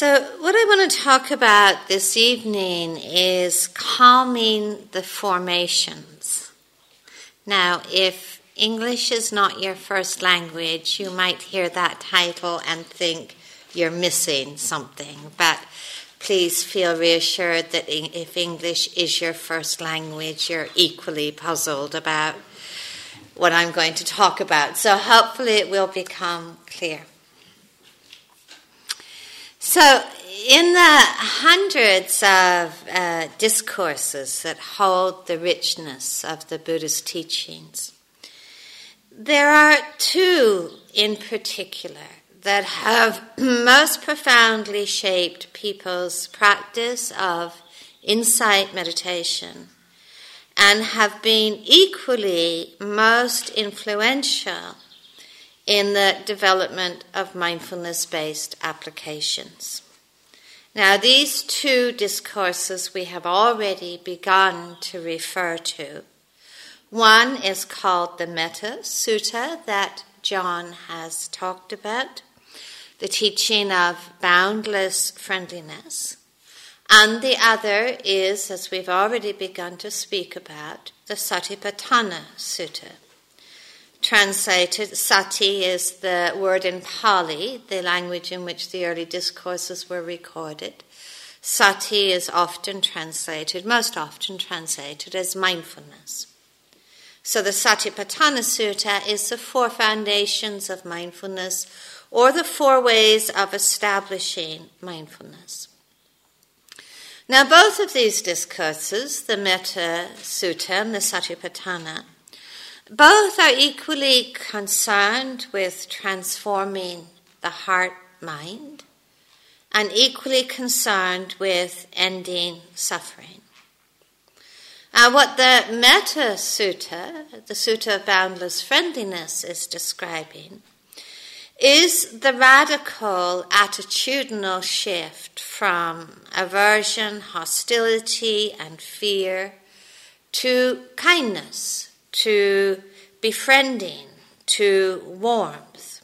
so, what I want to talk about this evening is calming the formations. Now, if English is not your first language, you might hear that title and think you're missing something. But please feel reassured that if English is your first language, you're equally puzzled about what I'm going to talk about. So, hopefully, it will become clear. So, in the hundreds of uh, discourses that hold the richness of the Buddhist teachings, there are two in particular that have most profoundly shaped people's practice of insight meditation and have been equally most influential in the development of mindfulness based applications. Now, these two discourses we have already begun to refer to. One is called the Metta Sutta that John has talked about, the teaching of boundless friendliness. And the other is, as we've already begun to speak about, the Satipatthana Sutta translated. Sati is the word in Pali, the language in which the early discourses were recorded. Sati is often translated, most often translated as mindfulness. So the Satipatthana Sutta is the four foundations of mindfulness or the four ways of establishing mindfulness. Now, both of these discourses, the Metta Sutta and the Satipatthana, both are equally concerned with transforming the heart mind and equally concerned with ending suffering. And what the Metta Sutta, the Sutta of Boundless Friendliness, is describing is the radical attitudinal shift from aversion, hostility, and fear to kindness to befriending, to warmth.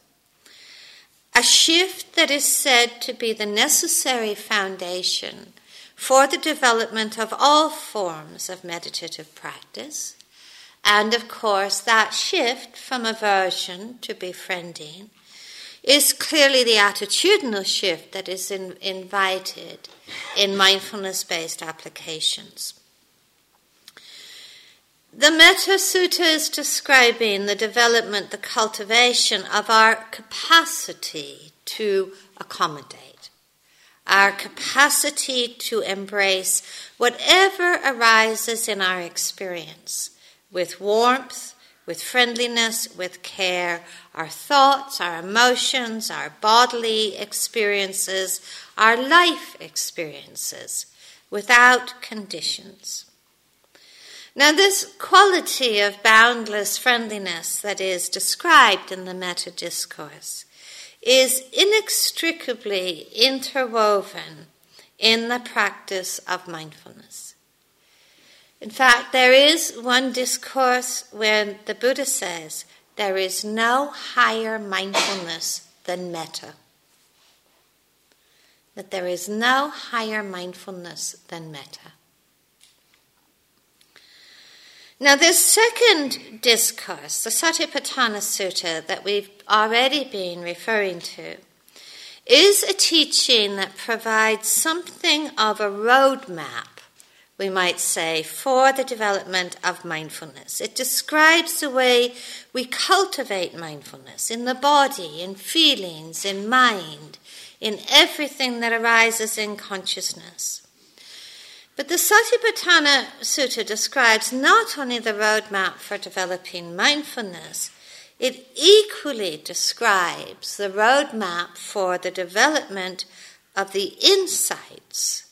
A shift that is said to be the necessary foundation for the development of all forms of meditative practice. And of course, that shift from aversion to befriending is clearly the attitudinal shift that is in, invited in mindfulness based applications. The Metta Sutta is describing the development, the cultivation of our capacity to accommodate, our capacity to embrace whatever arises in our experience with warmth, with friendliness, with care, our thoughts, our emotions, our bodily experiences, our life experiences, without conditions. Now, this quality of boundless friendliness that is described in the Metta Discourse is inextricably interwoven in the practice of mindfulness. In fact, there is one discourse where the Buddha says there is no higher mindfulness than metta. That there is no higher mindfulness than metta. Now, this second discourse, the Satipatthana Sutta that we've already been referring to, is a teaching that provides something of a roadmap, we might say, for the development of mindfulness. It describes the way we cultivate mindfulness in the body, in feelings, in mind, in everything that arises in consciousness. But the Satipatthana Sutta describes not only the roadmap for developing mindfulness, it equally describes the roadmap for the development of the insights,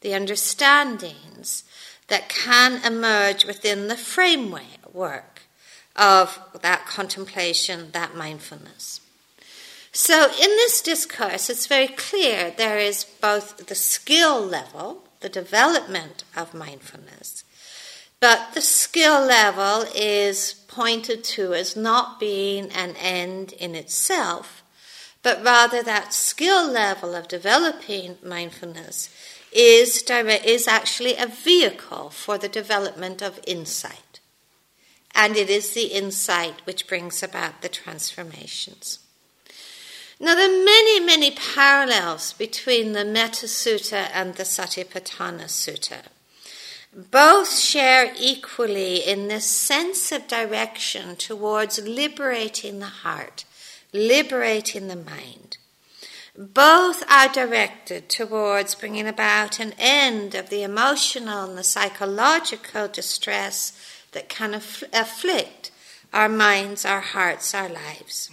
the understandings that can emerge within the framework of that contemplation, that mindfulness. So, in this discourse, it's very clear there is both the skill level the development of mindfulness. But the skill level is pointed to as not being an end in itself, but rather that skill level of developing mindfulness is, direct, is actually a vehicle for the development of insight. And it is the insight which brings about the transformations. Now, there are many, many parallels between the Metta Sutta and the Satipatthana Sutta. Both share equally in this sense of direction towards liberating the heart, liberating the mind. Both are directed towards bringing about an end of the emotional and the psychological distress that can afflict our minds, our hearts, our lives.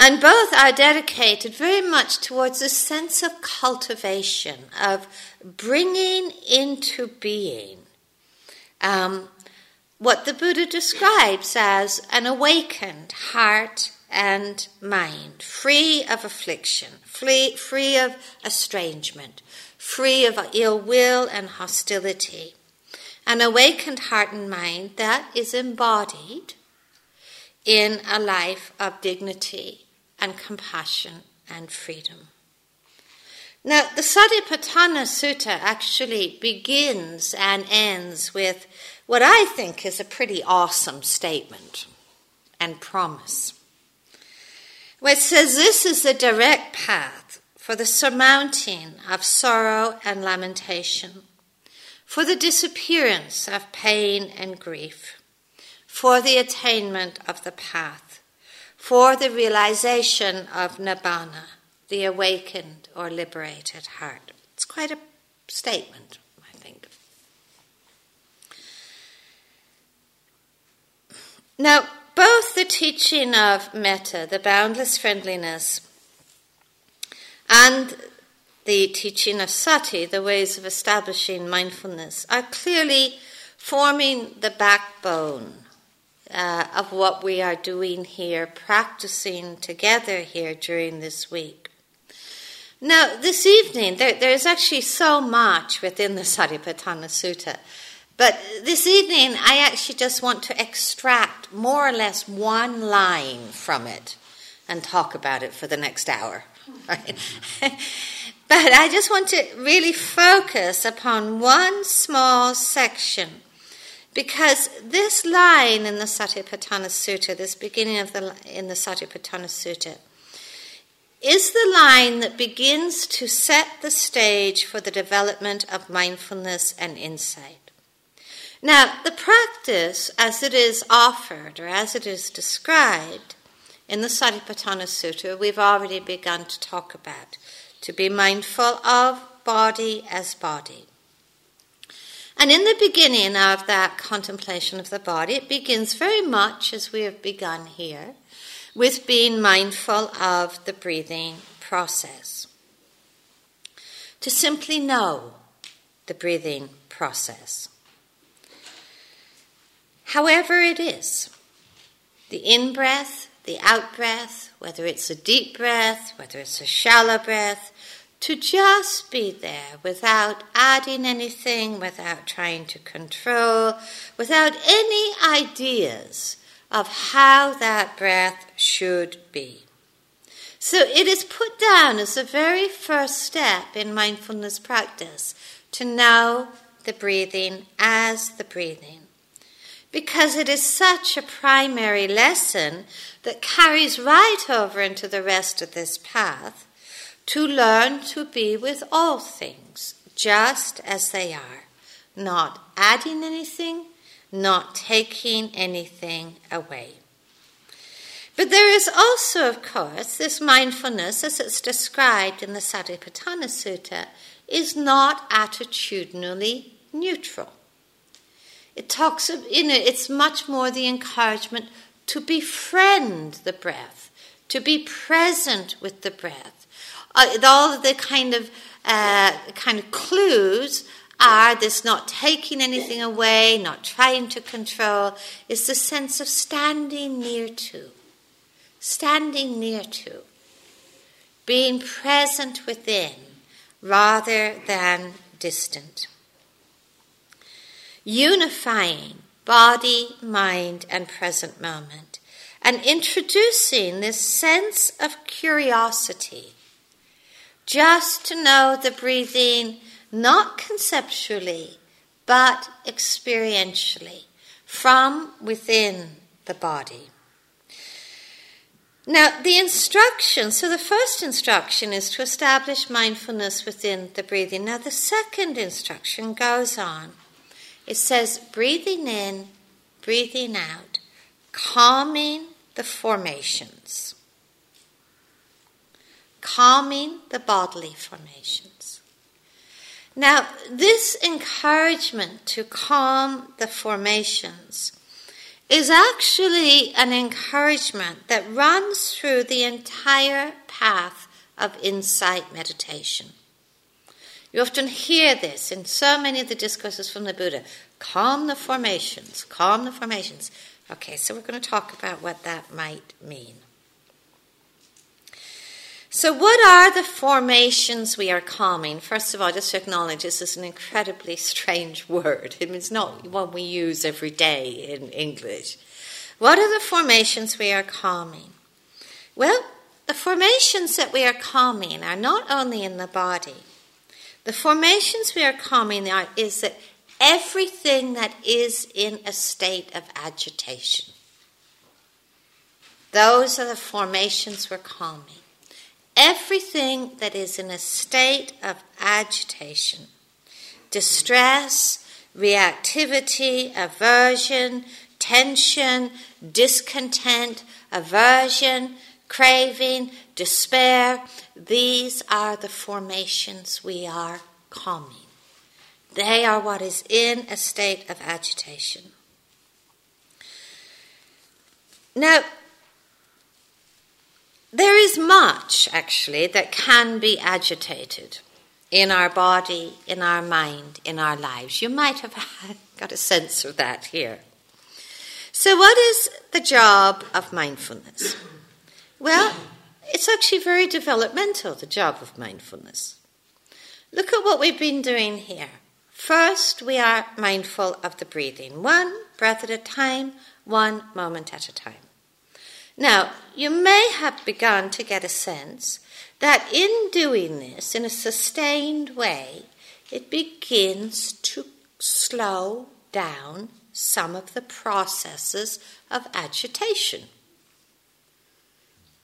And both are dedicated very much towards a sense of cultivation, of bringing into being um, what the Buddha describes as an awakened heart and mind, free of affliction, free, free of estrangement, free of ill will and hostility. An awakened heart and mind that is embodied in a life of dignity and compassion and freedom. Now, the Satipatthana Sutta actually begins and ends with what I think is a pretty awesome statement and promise. Where it says this is the direct path for the surmounting of sorrow and lamentation, for the disappearance of pain and grief, for the attainment of the path for the realization of nibbana, the awakened or liberated heart. It's quite a statement, I think. Now, both the teaching of metta, the boundless friendliness, and the teaching of sati, the ways of establishing mindfulness, are clearly forming the backbone uh, of what we are doing here, practicing together here during this week. Now, this evening, there, there's actually so much within the Satipatthana Sutta, but this evening I actually just want to extract more or less one line from it and talk about it for the next hour. Right? but I just want to really focus upon one small section because this line in the Satipatthana Sutta, this beginning of the in the Satipatthana Sutta, is the line that begins to set the stage for the development of mindfulness and insight. Now, the practice as it is offered or as it is described in the Satipatthana Sutta, we've already begun to talk about. To be mindful of body as body. And in the beginning of that contemplation of the body, it begins very much as we have begun here, with being mindful of the breathing process. To simply know the breathing process. However, it is the in breath, the out breath, whether it's a deep breath, whether it's a shallow breath, to just be there without adding anything, without trying to control, without any ideas of how that breath should be. So it is put down as the very first step in mindfulness practice to know the breathing as the breathing. Because it is such a primary lesson that carries right over into the rest of this path to learn to be with all things just as they are, not adding anything, not taking anything away. But there is also, of course, this mindfulness, as it's described in the Satipatthana Sutta, is not attitudinally neutral. It talks, you know, it's much more the encouragement to befriend the breath, to be present with the breath, uh, all the kind of uh, kind of clues are this not taking anything away, not trying to control, is the sense of standing near to, standing near to, being present within rather than distant. Unifying body, mind, and present moment and introducing this sense of curiosity, just to know the breathing not conceptually, but experientially from within the body. Now, the instruction so the first instruction is to establish mindfulness within the breathing. Now, the second instruction goes on. It says, breathing in, breathing out, calming the formations, calming the bodily formations. Now, this encouragement to calm the formations is actually an encouragement that runs through the entire path of insight meditation. You often hear this in so many of the discourses from the Buddha calm the formations, calm the formations. Okay, so we're going to talk about what that might mean. So, what are the formations we are calming? First of all, just to acknowledge this is an incredibly strange word. It's not one we use every day in English. What are the formations we are calming? Well, the formations that we are calming are not only in the body. The formations we are calming are, is that everything that is in a state of agitation. Those are the formations we're calming everything that is in a state of agitation, distress, reactivity, aversion, tension, discontent, aversion, craving, despair, these are the formations we are calming. They are what is in a state of agitation. Now, there is much, actually, that can be agitated in our body, in our mind, in our lives. You might have got a sense of that here. So, what is the job of mindfulness? Well, it's actually very developmental, the job of mindfulness. Look at what we've been doing here. First, we are mindful of the breathing, one breath at a time, one moment at a time. Now, you may have begun to get a sense that in doing this in a sustained way, it begins to slow down some of the processes of agitation.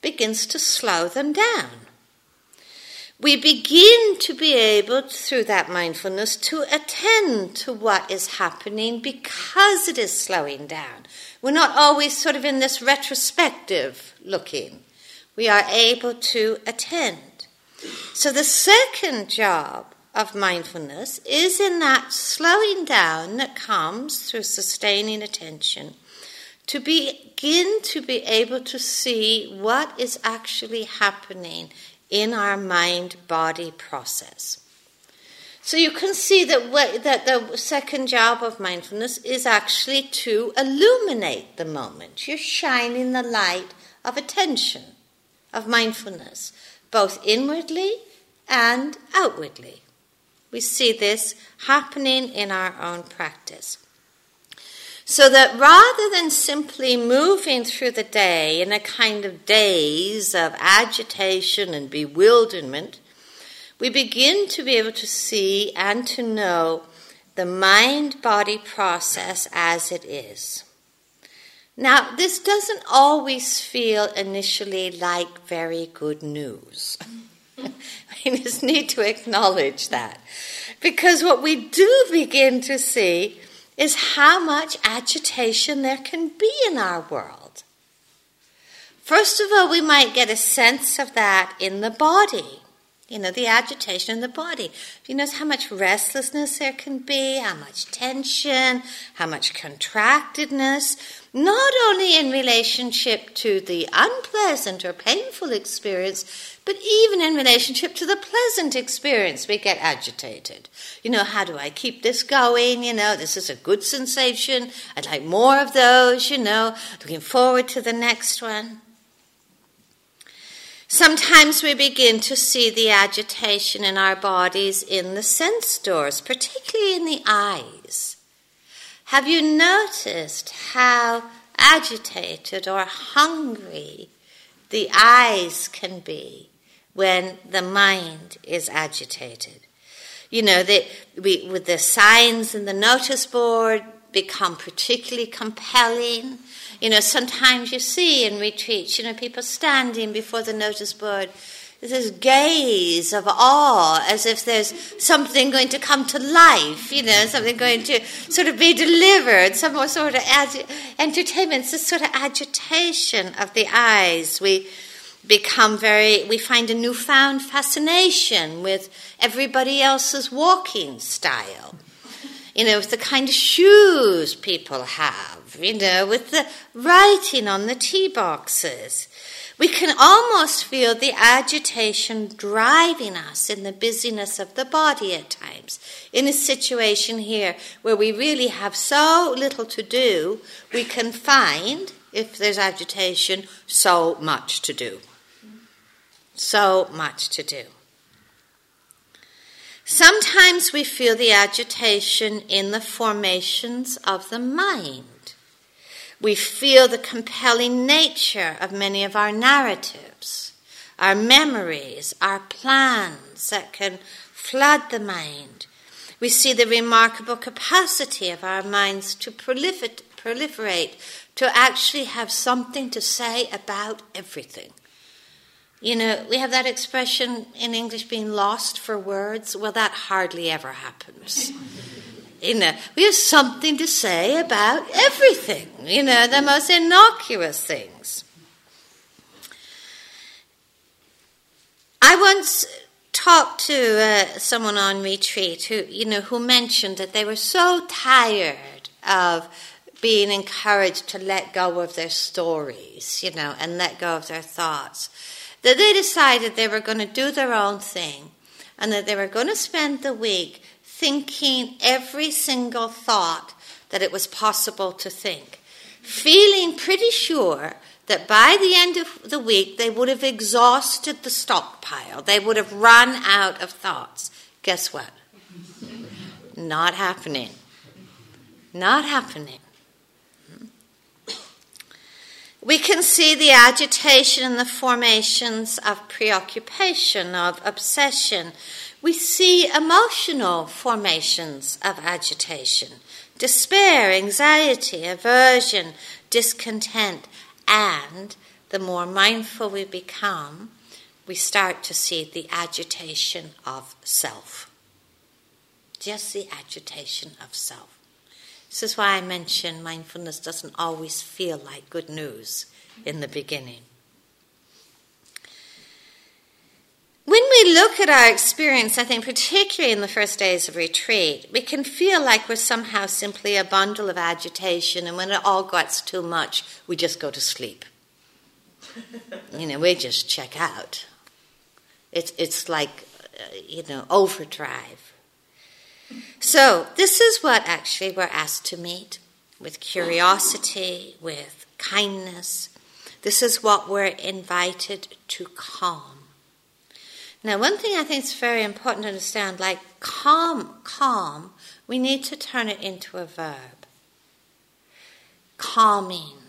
Begins to slow them down. We begin to be able, through that mindfulness, to attend to what is happening because it is slowing down. We're not always sort of in this retrospective looking. We are able to attend. So the second job of mindfulness is in that slowing down that comes through sustaining attention to begin to be able to see what is actually happening in our mind body process. So you can see that, that the second job of mindfulness is actually to illuminate the moment. You're shining the light of attention, of mindfulness, both inwardly and outwardly. We see this happening in our own practice. So that rather than simply moving through the day in a kind of daze of agitation and bewilderment, we begin to be able to see and to know the mind body process as it is. Now, this doesn't always feel initially like very good news. we just need to acknowledge that. Because what we do begin to see is how much agitation there can be in our world. First of all, we might get a sense of that in the body. You know, the agitation in the body. You notice how much restlessness there can be, how much tension, how much contractedness, not only in relationship to the unpleasant or painful experience, but even in relationship to the pleasant experience, we get agitated. You know, how do I keep this going? You know, this is a good sensation. I'd like more of those, you know, looking forward to the next one. Sometimes we begin to see the agitation in our bodies in the sense doors, particularly in the eyes. Have you noticed how agitated or hungry the eyes can be when the mind is agitated. You know, that we, with the signs in the notice board become particularly compelling. You know, sometimes you see in retreats, you know, people standing before the notice board this gaze of awe as if there's something going to come to life, you know, something going to sort of be delivered, some sort of entertainment, this sort of agitation of the eyes. We become very, we find a newfound fascination with everybody else's walking style. You know, with the kind of shoes people have, you know, with the writing on the tea boxes. We can almost feel the agitation driving us in the busyness of the body at times. In a situation here where we really have so little to do, we can find, if there's agitation, so much to do. So much to do. Sometimes we feel the agitation in the formations of the mind. We feel the compelling nature of many of our narratives, our memories, our plans that can flood the mind. We see the remarkable capacity of our minds to proliferate, to actually have something to say about everything. You know, we have that expression in English being lost for words. Well, that hardly ever happens you know, we have something to say about everything, you know, the most innocuous things. I once talked to uh, someone on retreat who, you know, who mentioned that they were so tired of being encouraged to let go of their stories, you know, and let go of their thoughts, that they decided they were going to do their own thing and that they were going to spend the week thinking every single thought that it was possible to think, feeling pretty sure that by the end of the week they would have exhausted the stockpile, they would have run out of thoughts. Guess what? Not happening. Not happening. We can see the agitation and the formations of preoccupation, of obsession, we see emotional formations of agitation despair, anxiety, aversion, discontent, and the more mindful we become, we start to see the agitation of self. Just the agitation of self. This is why I mentioned mindfulness doesn't always feel like good news in the beginning. When we look at our experience, I think particularly in the first days of retreat, we can feel like we're somehow simply a bundle of agitation, and when it all gets too much, we just go to sleep. you know, we just check out. It's, it's like, uh, you know, overdrive. So, this is what actually we're asked to meet with curiosity, with kindness. This is what we're invited to calm. Now, one thing I think is very important to understand like calm, calm, we need to turn it into a verb. Calming.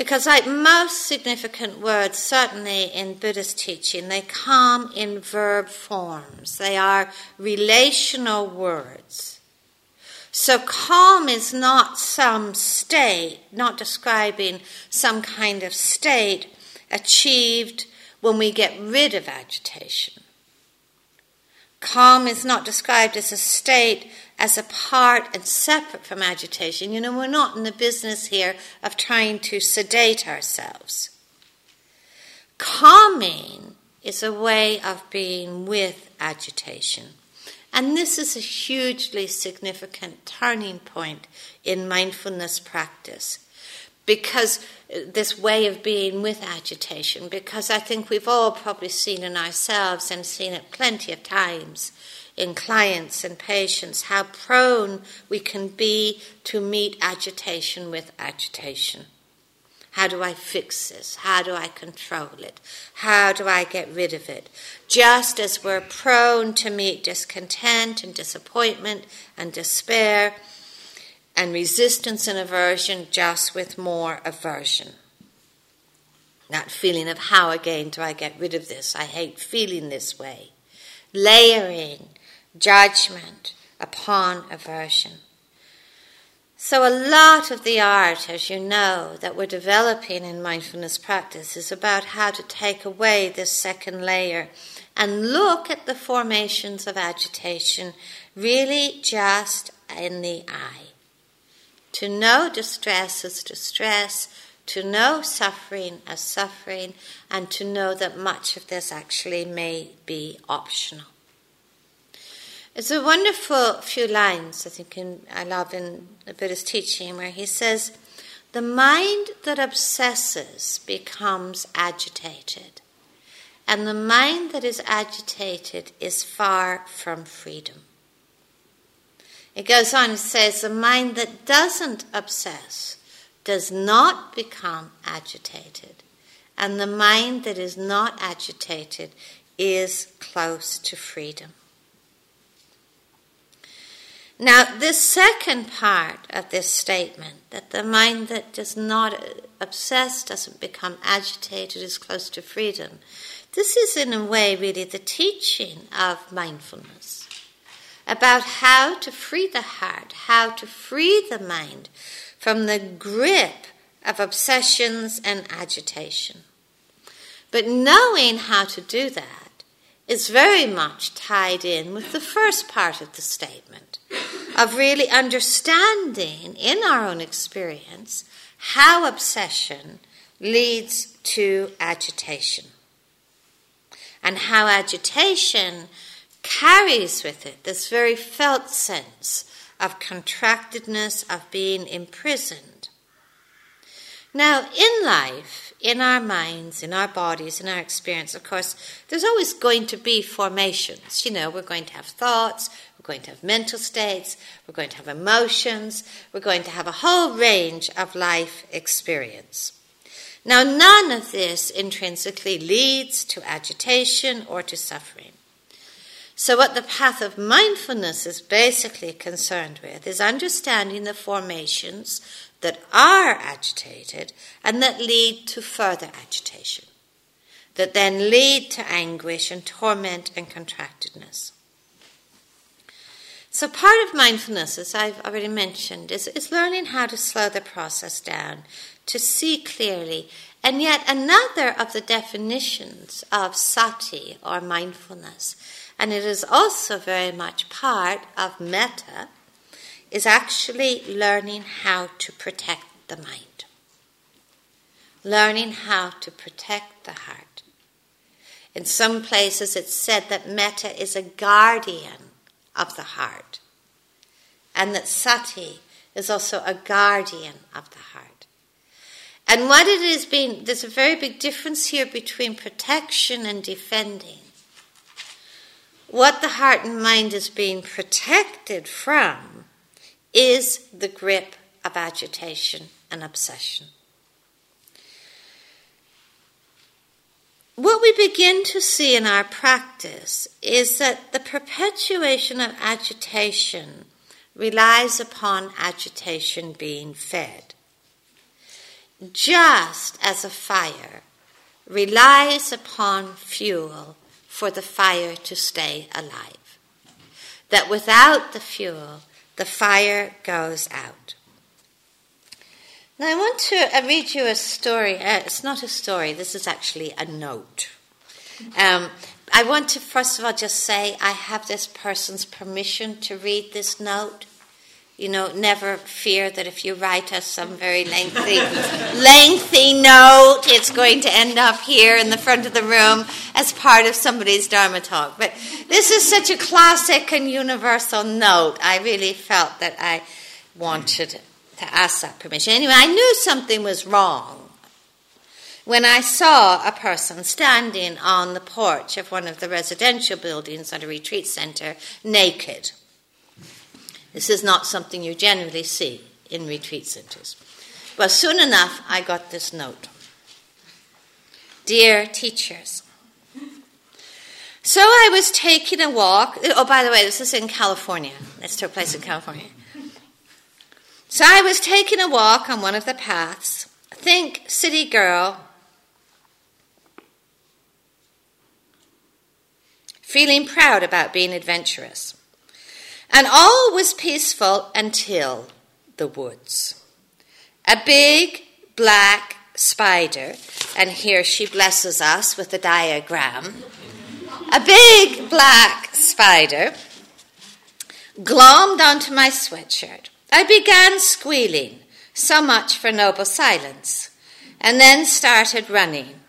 Because, like most significant words, certainly in Buddhist teaching, they come in verb forms. They are relational words. So, calm is not some state, not describing some kind of state achieved when we get rid of agitation. Calm is not described as a state as a part and separate from agitation. You know, we're not in the business here of trying to sedate ourselves. Calming is a way of being with agitation. And this is a hugely significant turning point in mindfulness practice because uh, this way of being with agitation, because I think we've all probably seen in ourselves and seen it plenty of times in clients and patients how prone we can be to meet agitation with agitation. How do I fix this? How do I control it? How do I get rid of it? Just as we're prone to meet discontent and disappointment and despair, and resistance and aversion just with more aversion. That feeling of how again do I get rid of this? I hate feeling this way. Layering judgment upon aversion. So, a lot of the art, as you know, that we're developing in mindfulness practice is about how to take away this second layer and look at the formations of agitation really just in the eye. To know distress as distress, to know suffering as suffering, and to know that much of this actually may be optional. It's a wonderful few lines, I think, in, I love in the Buddha's teaching, where he says, The mind that obsesses becomes agitated, and the mind that is agitated is far from freedom. It goes on, and says, The mind that doesn't obsess does not become agitated, and the mind that is not agitated is close to freedom. Now, this second part of this statement, that the mind that does not obsess, doesn't become agitated, is close to freedom, this is in a way really the teaching of mindfulness about how to free the heart, how to free the mind from the grip of obsessions and agitation. But knowing how to do that is very much tied in with the first part of the statement of really understanding in our own experience how obsession leads to agitation and how agitation carries with it this very felt sense of contractedness, of being imprisoned. Now, in life, in our minds, in our bodies, in our experience, of course, there's always going to be formations. You know, we're going to have thoughts, we're going to have mental states, we're going to have emotions, we're going to have a whole range of life experience. Now, none of this intrinsically leads to agitation or to suffering. So, what the path of mindfulness is basically concerned with is understanding the formations that are agitated and that lead to further agitation, that then lead to anguish and torment and contractedness. So, part of mindfulness, as I've already mentioned, is, is learning how to slow the process down, to see clearly. And yet, another of the definitions of sati or mindfulness, and it is also very much part of metta, is actually learning how to protect the mind, learning how to protect the heart. In some places, it's said that metta is a guardian of the heart, and that sati is also a guardian of the heart. And what it is being, there's a very big difference here between protection and defending. What the heart and mind is being protected from is the grip of agitation and obsession. What we begin to see in our practice is that the perpetuation of agitation relies upon agitation being fed. Just as a fire relies upon fuel for the fire to stay alive. That without the fuel, the fire goes out. Now, I want to uh, read you a story. Uh, it's not a story, this is actually a note. Um, I want to first of all just say I have this person's permission to read this note you know, never fear that if you write us some very lengthy, lengthy note, it's going to end up here in the front of the room as part of somebody's Dharma talk. But this is such a classic and universal note. I really felt that I wanted to ask that permission. Anyway, I knew something was wrong when I saw a person standing on the porch of one of the residential buildings at a retreat center naked. This is not something you generally see in retreat centers. But soon enough, I got this note Dear teachers, so I was taking a walk. Oh, by the way, this is in California. This took place in California. So I was taking a walk on one of the paths. Think city girl, feeling proud about being adventurous. And all was peaceful until the woods. A big black spider, and here she blesses us with a diagram. A big black spider glommed onto my sweatshirt. I began squealing, so much for noble silence, and then started running.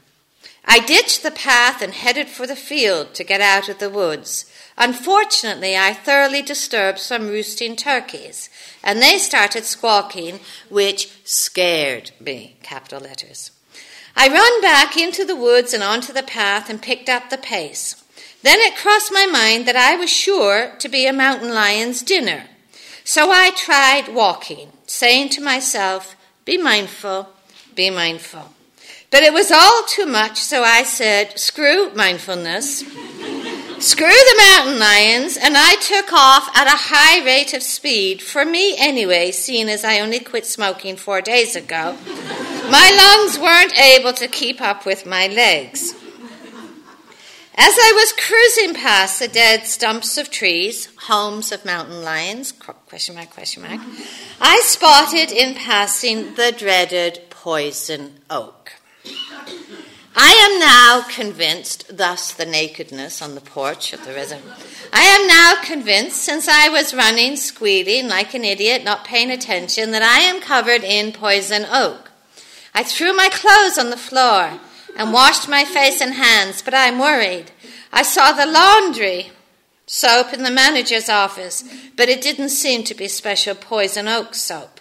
I ditched the path and headed for the field to get out of the woods. Unfortunately, I thoroughly disturbed some roosting turkeys, and they started squawking, which scared me, capital letters. I ran back into the woods and onto the path and picked up the pace. Then it crossed my mind that I was sure to be a mountain lion's dinner. So I tried walking, saying to myself, Be mindful, be mindful. But it was all too much, so I said, Screw mindfulness, screw the mountain lions, and I took off at a high rate of speed, for me anyway, seeing as I only quit smoking four days ago. My lungs weren't able to keep up with my legs. As I was cruising past the dead stumps of trees, homes of mountain lions, question mark, question mark, I spotted in passing the dreaded poison oak. I am now convinced, thus the nakedness on the porch of the reservoir. I am now convinced, since I was running, squealing like an idiot, not paying attention, that I am covered in poison oak. I threw my clothes on the floor and washed my face and hands, but I'm worried. I saw the laundry soap in the manager's office, but it didn't seem to be special poison oak soap.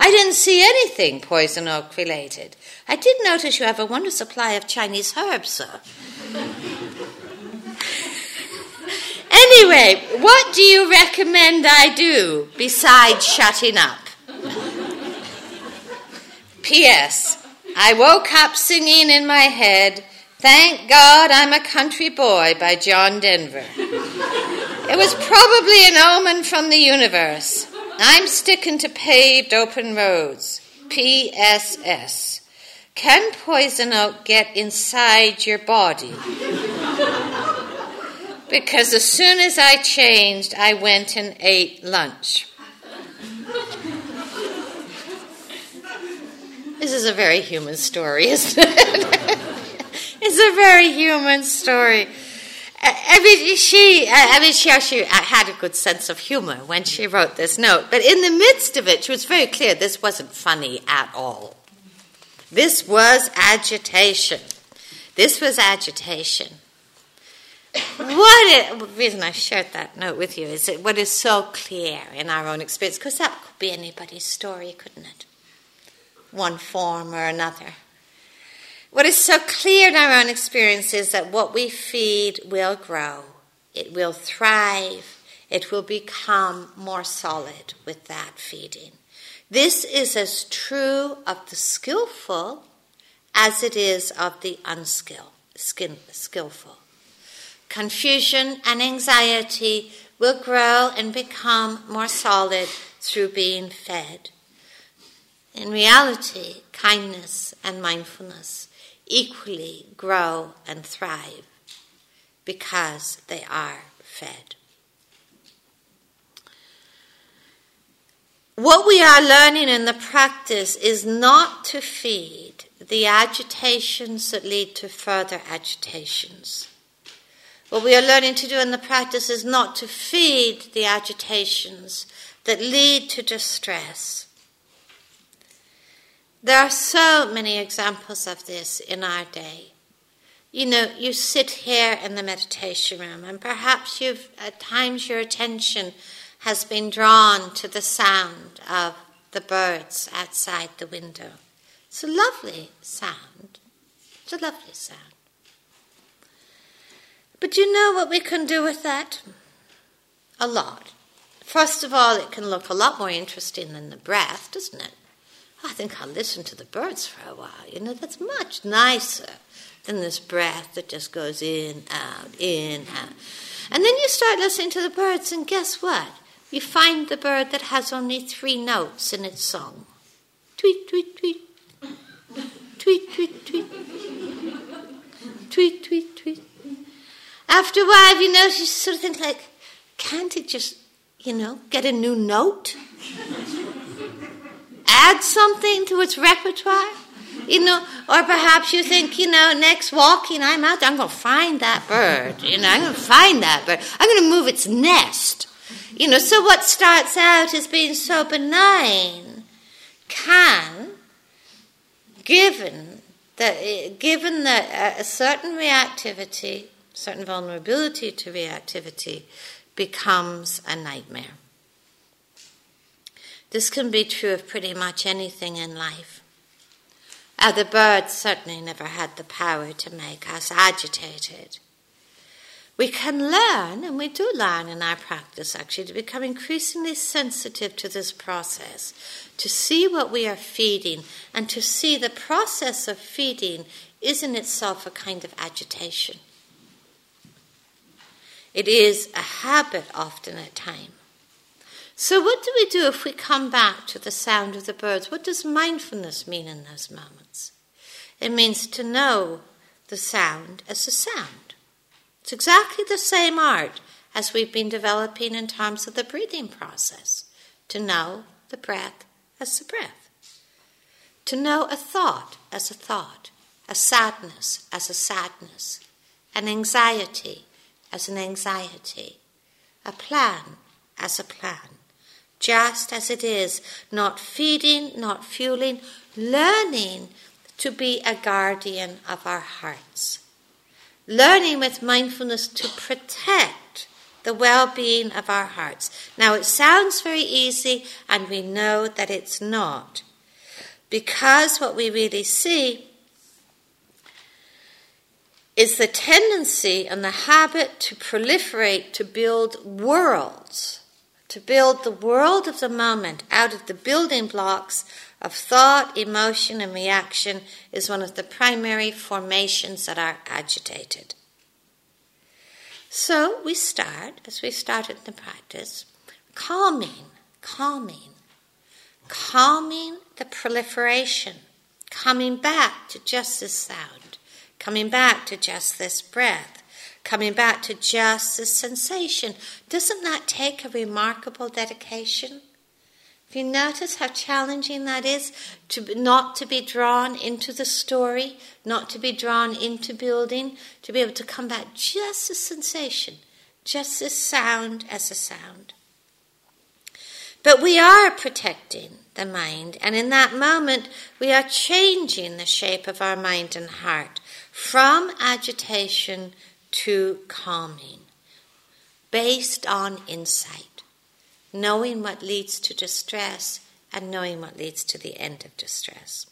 I didn't see anything poison oak related. I did notice you have a wonderful supply of Chinese herbs, sir. anyway, what do you recommend I do besides shutting up? P.S. I woke up singing in my head, Thank God I'm a Country Boy by John Denver. it was probably an omen from the universe. I'm sticking to paved open roads. PSS. Can poison oak get inside your body? because as soon as I changed, I went and ate lunch. This is a very human story, isn't it? it's a very human story. I mean, she, I mean, she actually uh, had a good sense of humor when she wrote this note. But in the midst of it, she was very clear this wasn't funny at all. This was agitation. This was agitation. What it, the reason I shared that note with you is that what is so clear in our own experience, because that could be anybody's story, couldn't it? one form or another. What is so clear in our own experience is that what we feed will grow, it will thrive, it will become more solid with that feeding. This is as true of the skillful as it is of the unskillful. Confusion and anxiety will grow and become more solid through being fed. In reality, kindness and mindfulness equally grow and thrive because they are fed. What we are learning in the practice is not to feed the agitations that lead to further agitations. What we are learning to do in the practice is not to feed the agitations that lead to distress there are so many examples of this in our day. You know, you sit here in the meditation room, and perhaps you've, at times, your attention has been drawn to the sound of the birds outside the window. It's a lovely sound. It's a lovely sound. But you know what we can do with that? A lot. First of all, it can look a lot more interesting than the breath, doesn't it? I think I'll listen to the birds for a while. You know, that's much nicer than this breath that just goes in, out, in, out. And then you start listening to the birds, and guess what? you find the bird that has only three notes in its song. Tweet, tweet, tweet. Tweet, tweet, tweet. Tweet, tweet, tweet. After a while, you know, you sort of think like, can't it just, you know, get a new note? Add something to its repertoire? You know, or perhaps you think, you know, next walking, I'm out there, I'm going to find that bird. You know, I'm going to find that bird. I'm going to move its nest. You know, so what starts out as being so benign can, given that, given that a certain reactivity, certain vulnerability to reactivity, becomes a nightmare. This can be true of pretty much anything in life. The birds certainly never had the power to make us agitated. We can learn, and we do learn in our practice actually, to become increasingly sensitive to this process, to see what we are feeding, and to see the process of feeding is in itself a kind of agitation. It is a habit often at times. So, what do we do if we come back to the sound of the birds? What does mindfulness mean in those moments? It means to know the sound as a sound. It's exactly the same art as we've been developing in terms of the breathing process to know the breath as the breath, to know a thought as a thought, a sadness as a sadness, an anxiety as an anxiety, a plan as a plan just as it is, not feeding, not fueling, learning to be a guardian of our hearts. Learning with mindfulness to protect the well being of our hearts. Now, it sounds very easy, and we know that it's not. Because what we really see is the tendency and the habit to proliferate, to build worlds to build the world of the moment out of the building blocks of thought, emotion, and reaction is one of the primary formations that are agitated. So we start, as we started the practice, calming, calming, calming the proliferation, coming back to just this sound, coming back to just this breath coming back to just the sensation. Doesn't that take a remarkable dedication? If you notice how challenging that is to not to be drawn into the story, not to be drawn into building, to be able to come back just a sensation, just as sound as a sound. But we are protecting the mind, and in that moment, we are changing the shape of our mind and heart from agitation to calming based on insight, knowing what leads to distress and knowing what leads to the end of distress.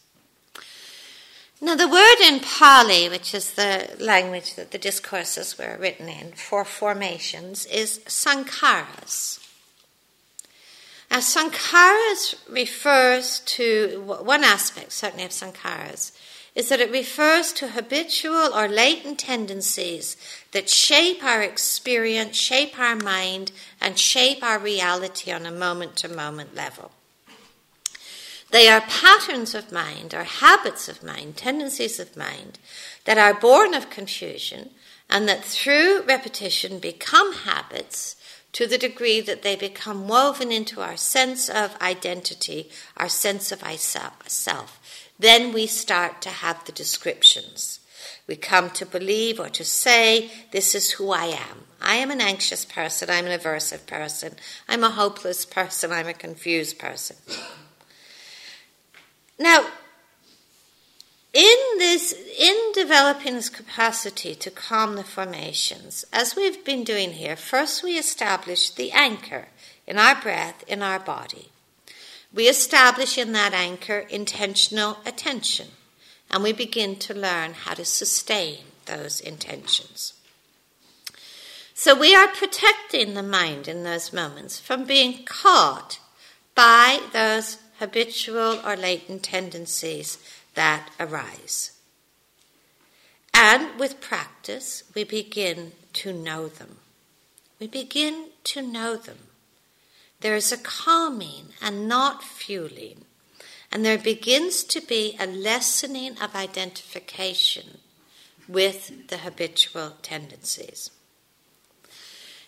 Now, the word in Pali, which is the language that the discourses were written in for formations, is sankharas. Now, sankharas refers to one aspect, certainly, of sankharas is that it refers to habitual or latent tendencies that shape our experience, shape our mind, and shape our reality on a moment to moment level. They are patterns of mind or habits of mind, tendencies of mind that are born of confusion and that through repetition become habits to the degree that they become woven into our sense of identity, our sense of self. Then we start to have the descriptions. We come to believe or to say, This is who I am. I am an anxious person. I'm an aversive person. I'm a hopeless person. I'm a confused person. Now, in this, in developing this capacity to calm the formations, as we've been doing here, first we establish the anchor in our breath, in our body. We establish in that anchor intentional attention, and we begin to learn how to sustain those intentions. So we are protecting the mind in those moments from being caught by those habitual or latent tendencies that arise. And with practice, we begin to know them. We begin to know them there is a calming and not fueling, and there begins to be a lessening of identification with the habitual tendencies.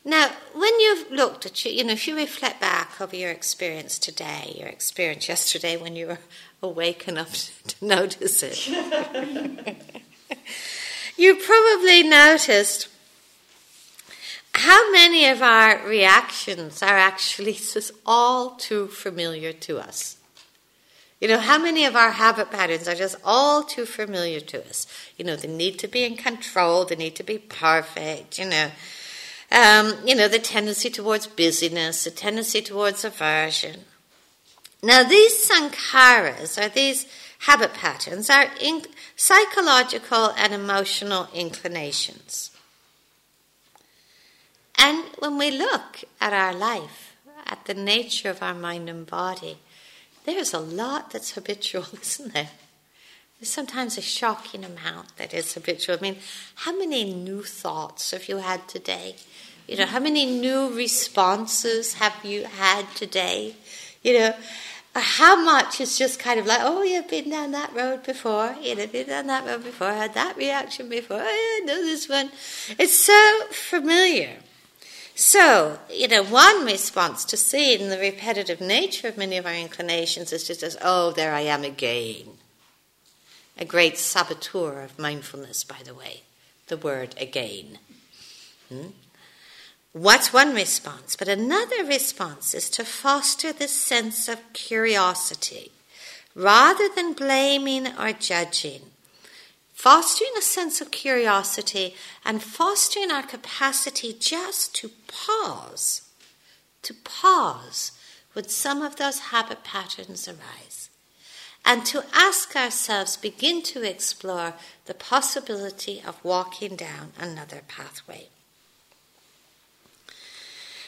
Now, when you've looked at you, you know, if you reflect back over your experience today, your experience yesterday when you were awake enough to notice it, you probably noticed how many of our reactions are actually just all too familiar to us. You know, how many of our habit patterns are just all too familiar to us? You know, the need to be in control, the need to be perfect, you know. Um, you know, the tendency towards busyness, the tendency towards aversion. Now, these sankharas, or these habit patterns, are in- psychological and emotional inclinations. And when we look at our life, at the nature of our mind and body, there's a lot that's habitual, isn't there? There's sometimes a shocking amount that is habitual. I mean, how many new thoughts have you had today? You know, how many new responses have you had today? You know, how much is just kind of like, oh, you've been down that road before, you know, been down that road before, had that reaction before, oh, I know this one. It's so familiar. So, you know, one response to seeing the repetitive nature of many of our inclinations is just as, oh, there I am again. A great saboteur of mindfulness, by the way, the word again. Hmm? What's one response? But another response is to foster this sense of curiosity rather than blaming or judging fostering a sense of curiosity and fostering our capacity just to pause, to pause when some of those habit patterns arise, and to ask ourselves, begin to explore the possibility of walking down another pathway.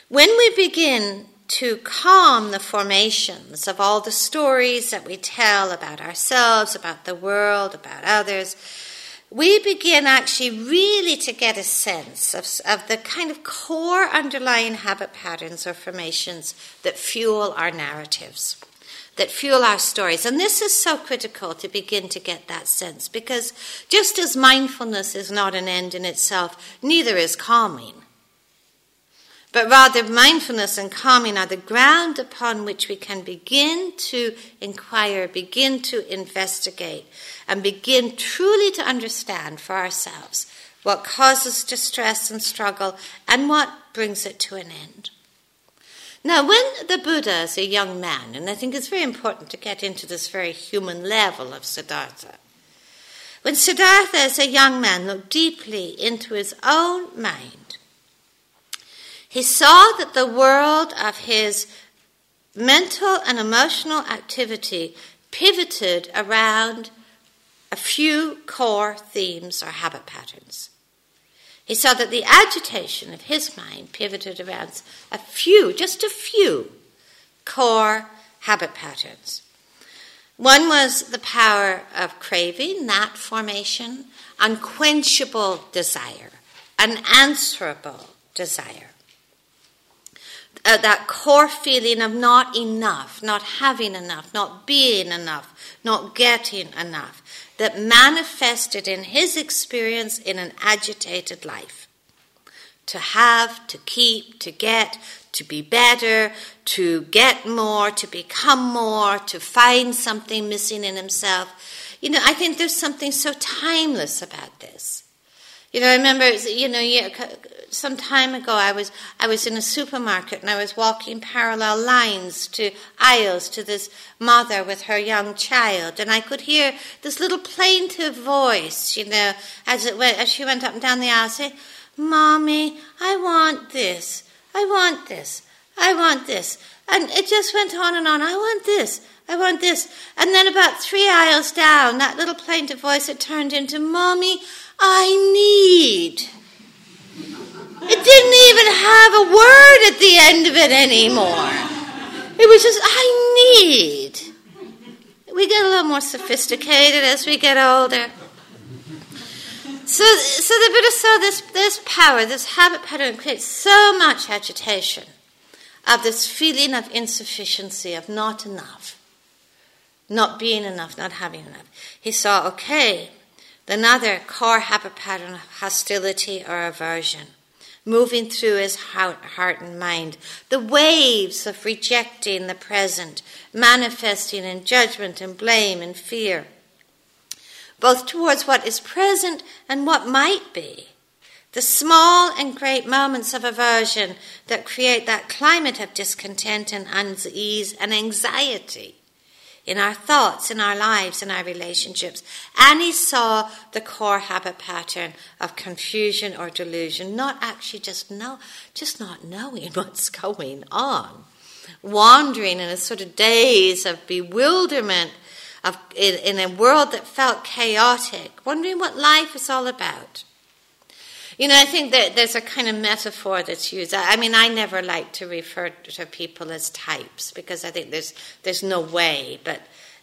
When we begin to calm the formations of all the stories that we tell about ourselves, about the world, about others, we begin actually really to get a sense of, of the kind of core underlying habit patterns or formations that fuel our narratives, that fuel our stories. And this is so critical to begin to get that sense because just as mindfulness is not an end in itself, neither is calming but rather mindfulness and calming are the ground upon which we can begin to inquire, begin to investigate, and begin truly to understand for ourselves what causes distress and struggle and what brings it to an end. Now, when the Buddha is a young man, and I think it's very important to get into this very human level of Siddhartha, when Siddhartha, as a young man, looked deeply into his own mind, he saw that the world of his mental and emotional activity pivoted around a few core themes or habit patterns. He saw that the agitation of his mind pivoted around a few, just a few, core habit patterns. One was the power of craving, that formation, unquenchable desire, unanswerable desire uh, that core feeling of not enough, not having enough, not being enough, not getting enough, that manifested in his experience in an agitated life. To have, to keep, to get, to be better, to get more, to become more, to find something missing in himself. You know, I think there's something so timeless about this. You know, I remember, you know, some time ago, I was I was in a supermarket and I was walking parallel lines to aisles to this mother with her young child, and I could hear this little plaintive voice, you know, as it went as she went up and down the aisle, say, "Mommy, I want this, I want this, I want this," and it just went on and on. I want this. I want this. And then about three aisles down, that little plaintive voice had turned into, Mommy, I need. It didn't even have a word at the end of it anymore. It was just, I need. We get a little more sophisticated as we get older. So, so the Buddha saw this, this power, this habit pattern creates so much agitation of this feeling of insufficiency, of not enough, not being enough, not having enough. He saw, okay, another core habit pattern of hostility or aversion moving through his heart and mind, the waves of rejecting the present, manifesting in judgment and blame and fear, both towards what is present and what might be. The small and great moments of aversion that create that climate of discontent and unease and anxiety in our thoughts, in our lives, in our relationships. And he saw the core habit pattern of confusion or delusion, not actually just know, just not knowing what's going on, wandering in a sort of daze of bewilderment of in, in a world that felt chaotic, wondering what life is all about. You know, I think that there's a kind of metaphor that's used. I mean, I never like to refer to people as types because I think there's there's no way, but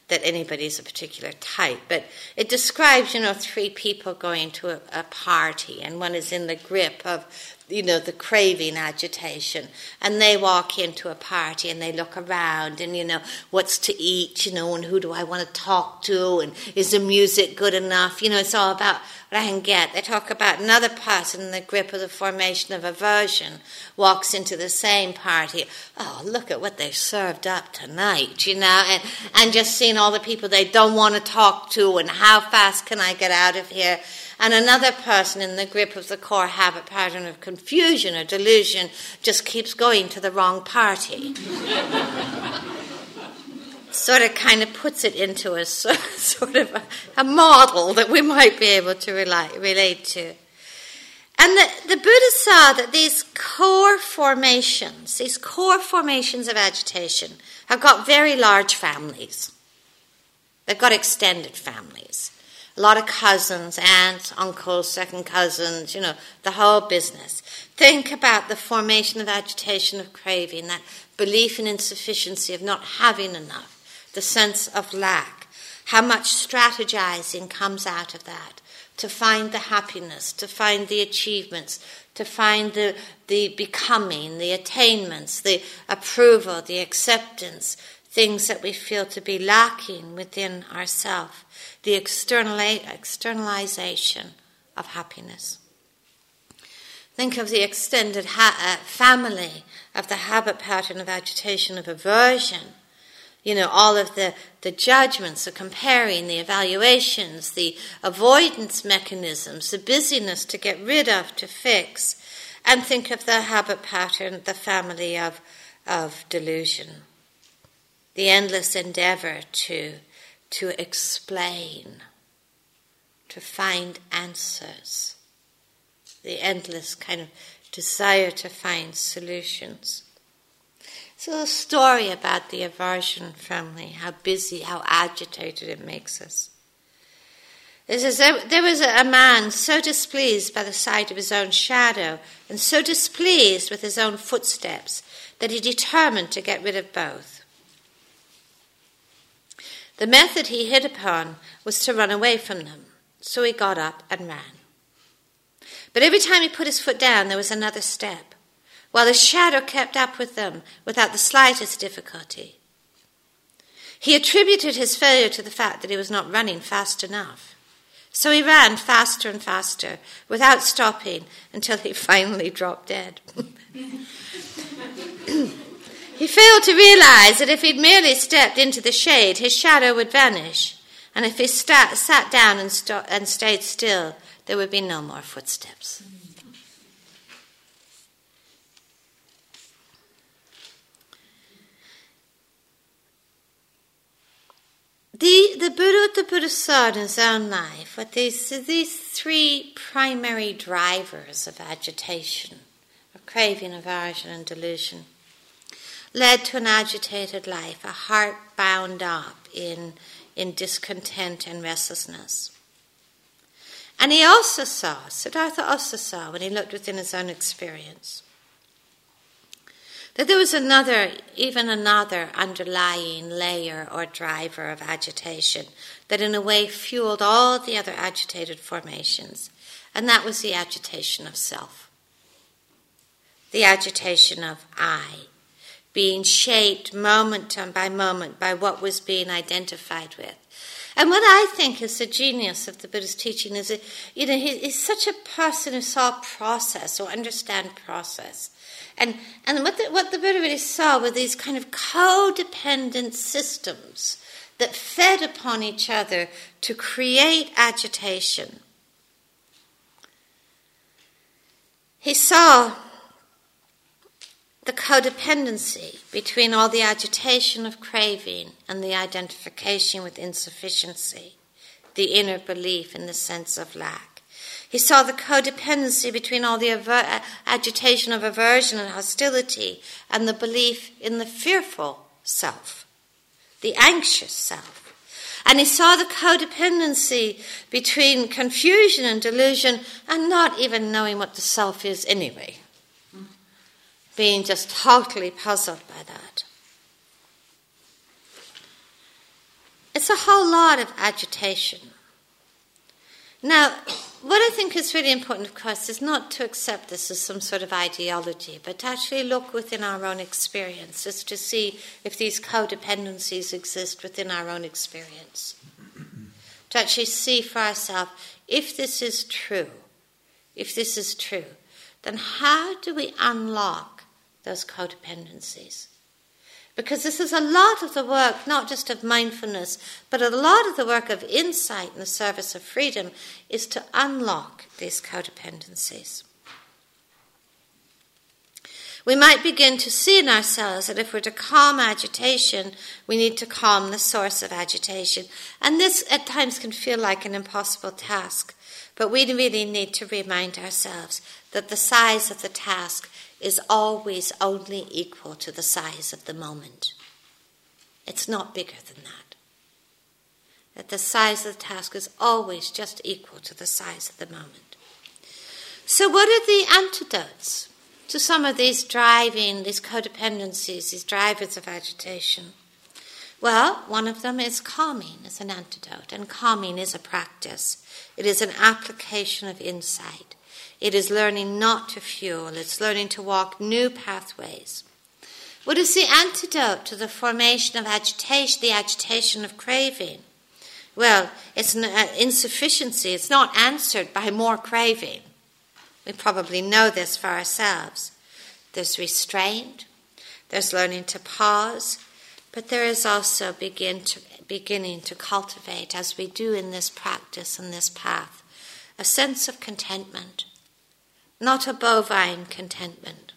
that anybody's a particular type. But it describes, you know, three people going to a, a party, and one is in the grip of you know, the craving agitation. And they walk into a party and they look around and, you know, what's to eat, you know, and who do I want to talk to and is the music good enough? You know, it's all about what I can get. They talk about another person in the grip of the formation of aversion walks into the same party. Oh, look at what they served up tonight, you know, and, and just seeing all the people they don't want to talk to and how fast can I get out of here and another person in the grip of the core habit pattern of confusion or delusion just keeps going to the wrong party. sort of kind of puts it into a sort of a, a model that we might be able to relate, relate to. And the, the Buddha saw that these core formations, these core formations of agitation, have got very large families. They've got extended families a lot of cousins, aunts, uncles, second cousins, you know, the whole business. Think about the formation of agitation of craving, that belief in insufficiency, of not having enough, the sense of lack. How much strategizing comes out of that to find the happiness, to find the achievements, to find the, the becoming, the attainments, the approval, the acceptance, things that we feel to be lacking within ourselves the externalization of happiness. Think of the extended ha- uh, family of the habit pattern of agitation, of aversion. You know, all of the, the judgments, the comparing, the evaluations, the avoidance mechanisms, the busyness to get rid of, to fix. And think of the habit pattern, the family of, of delusion. The endless endeavor to to explain, to find answers, the endless kind of desire to find solutions. So, a story about the aversion family, how busy, how agitated it makes us. It says there was a man so displeased by the sight of his own shadow and so displeased with his own footsteps that he determined to get rid of both. The method he hit upon was to run away from them, so he got up and ran. But every time he put his foot down, there was another step, while his shadow kept up with them without the slightest difficulty. He attributed his failure to the fact that he was not running fast enough. So he ran faster and faster without stopping until he finally dropped dead. He failed to realize that if he'd merely stepped into the shade, his shadow would vanish, and if he sta- sat down and, and stayed still, there would be no more footsteps. The, the Buddha, the Buddha saw in his own life what these, these three primary drivers of agitation, of craving, aversion, and delusion led to an agitated life, a heart bound up in, in discontent and restlessness. And he also saw, Siddhartha also saw, when he looked within his own experience, that there was another, even another underlying layer or driver of agitation that in a way fueled all the other agitated formations, and that was the agitation of self, the agitation of I, being shaped moment by moment by what was being identified with. And what I think is the genius of the Buddha's teaching is that, you know, he, he's such a person who saw process or understand process. And, and what, the, what the Buddha really saw were these kind of codependent systems that fed upon each other to create agitation. He saw the codependency between all the agitation of craving and the identification with insufficiency, the inner belief in the sense of lack. He saw the codependency between all the aver- agitation of aversion and hostility and the belief in the fearful self, the anxious self. And he saw the codependency between confusion and delusion and not even knowing what the self is anyway being just totally puzzled by that. It's a whole lot of agitation. Now, what I think is really important, of course, is not to accept this as some sort of ideology, but to actually look within our own experience, just to see if these codependencies exist within our own experience. to actually see for ourselves if this is true, if this is true, then how do we unlock those codependencies. Because this is a lot of the work, not just of mindfulness, but a lot of the work of insight in the service of freedom is to unlock these codependencies. We might begin to see in ourselves that if we're to calm agitation, we need to calm the source of agitation. And this at times can feel like an impossible task, but we really need to remind ourselves that the size of the task is always only equal to the size of the moment. It's not bigger than that. That the size of the task is always just equal to the size of the moment. So, what are the antidotes to some of these driving, these codependencies, these drivers of agitation? Well, one of them is calming as an antidote, and calming is a practice. It is an application of insight. It is learning not to fuel, it's learning to walk new pathways. What is the antidote to the formation of agitation, the agitation of craving? Well, it's an uh, insufficiency. It's not answered by more craving. We probably know this for ourselves. There's restraint, there's learning to pause, but there is also begin to, beginning to cultivate, as we do in this practice and this path, a sense of contentment, not a bovine contentment,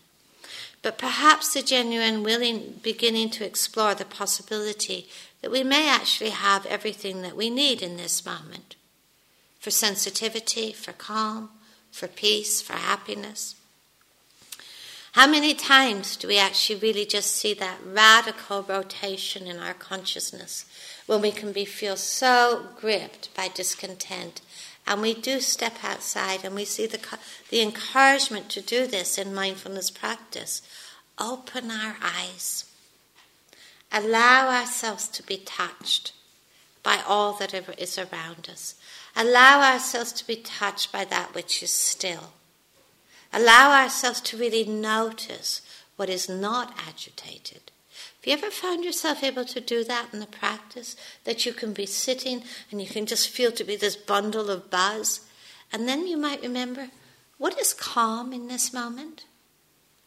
but perhaps a genuine willing beginning to explore the possibility that we may actually have everything that we need in this moment for sensitivity, for calm, for peace, for happiness. How many times do we actually really just see that radical rotation in our consciousness when we can be feel so gripped by discontent and we do step outside and we see the, the encouragement to do this in mindfulness practice. Open our eyes. Allow ourselves to be touched by all that is around us. Allow ourselves to be touched by that which is still. Allow ourselves to really notice what is not agitated have you ever found yourself able to do that in the practice? That you can be sitting and you can just feel to be this bundle of buzz? And then you might remember, what is calm in this moment?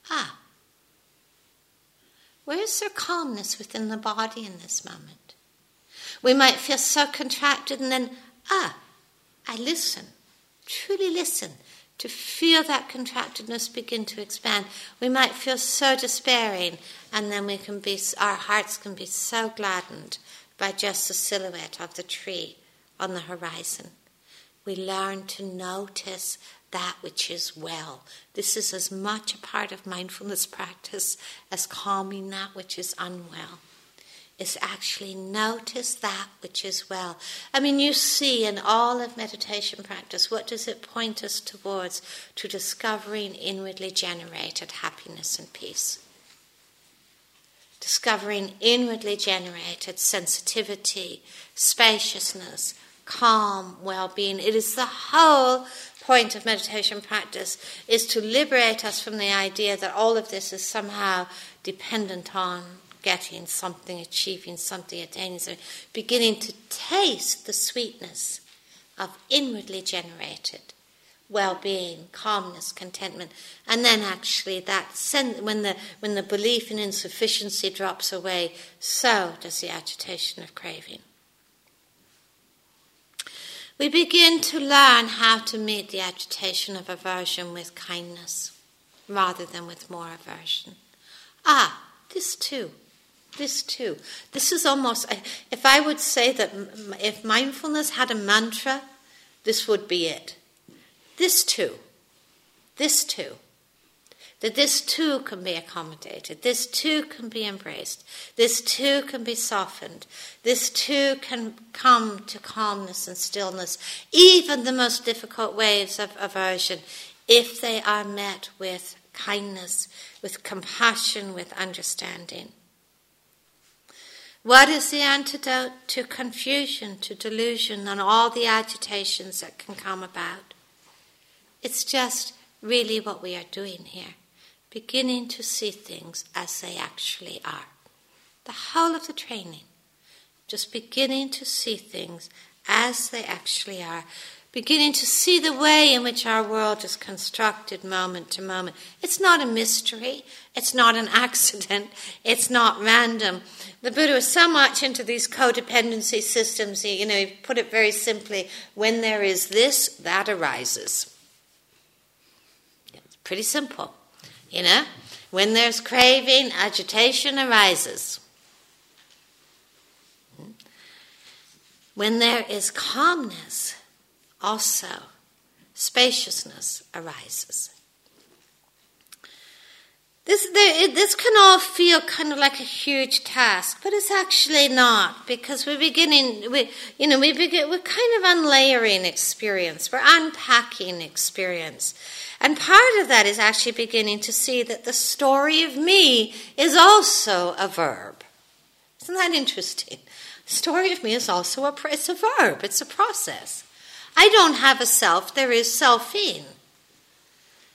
Ah, where is there calmness within the body in this moment? We might feel so contracted and then, ah, I listen, truly listen to feel that contractedness begin to expand. We might feel so despairing, and then we can be, our hearts can be so gladdened by just the silhouette of the tree on the horizon. We learn to notice that which is well. This is as much a part of mindfulness practice as calming that which is unwell is actually notice that which is well. I mean, you see in all of meditation practice, what does it point us towards? To discovering inwardly generated happiness and peace. Discovering inwardly generated sensitivity, spaciousness, calm, well being. It is the whole point of meditation practice is to liberate us from the idea that all of this is somehow dependent on getting something, achieving something, attaining something, beginning to taste the sweetness of inwardly generated well-being, calmness, contentment, and then actually that sen- when the when the belief in insufficiency drops away, so does the agitation of craving. We begin to learn how to meet the agitation of aversion with kindness rather than with more aversion. Ah, this too. This too. This is almost, if I would say that if mindfulness had a mantra, this would be it. This too. This too. That this too can be accommodated. This too can be embraced. This too can be softened. This too can come to calmness and stillness. Even the most difficult waves of aversion, if they are met with kindness, with compassion, with understanding. What is the antidote to confusion, to delusion, and all the agitations that can come about? It's just really what we are doing here, beginning to see things as they actually are. The whole of the training, just beginning to see things as they actually are, beginning to see the way in which our world is constructed moment to moment. It's not a mystery, it's not an accident, it's not random. The Buddha was so much into these codependency systems, he, you know, he put it very simply when there is this, that arises. It's pretty simple, you know? When there's craving, agitation arises. Hmm? When there is calmness, also spaciousness arises. This, this can all feel kind of like a huge task, but it's actually not because we're beginning, we, you know, we begin, we're kind of unlayering experience, we're unpacking experience. And part of that is actually beginning to see that the story of me is also a verb. Isn't that interesting? The story of me is also a, it's a verb, it's a process. I don't have a self, there is selfing.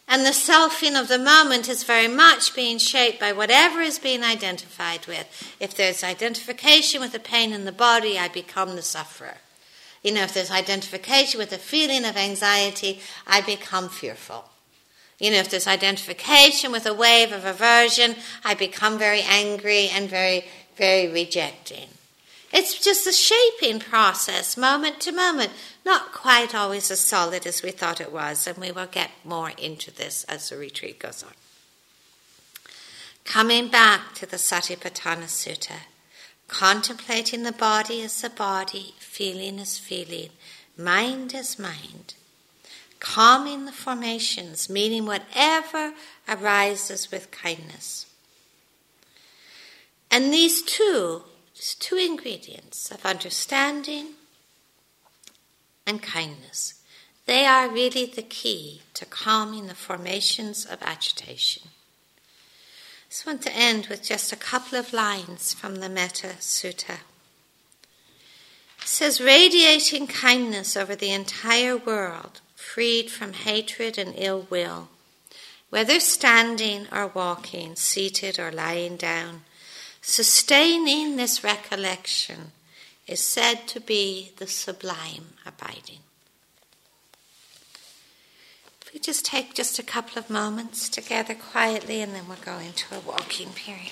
And the selfing of the moment is very much being shaped by whatever is being identified with. If there's identification with the pain in the body, I become the sufferer. You know, if there's identification with a feeling of anxiety, I become fearful. You know, if there's identification with a wave of aversion, I become very angry and very, very rejecting. It's just a shaping process, moment to moment, not quite always as solid as we thought it was, and we will get more into this as the retreat goes on. Coming back to the Satipatthana Sutta, contemplating the body as the body, feeling as feeling, mind as mind, calming the formations, meaning whatever arises with kindness. And these two just two ingredients of understanding and kindness. They are really the key to calming the formations of agitation. I just want to end with just a couple of lines from the Metta Sutta. It says, radiating kindness over the entire world, freed from hatred and ill will, whether standing or walking, seated or lying down, Sustaining this recollection is said to be the sublime abiding. If we just take just a couple of moments together quietly and then we'll go into a walking period.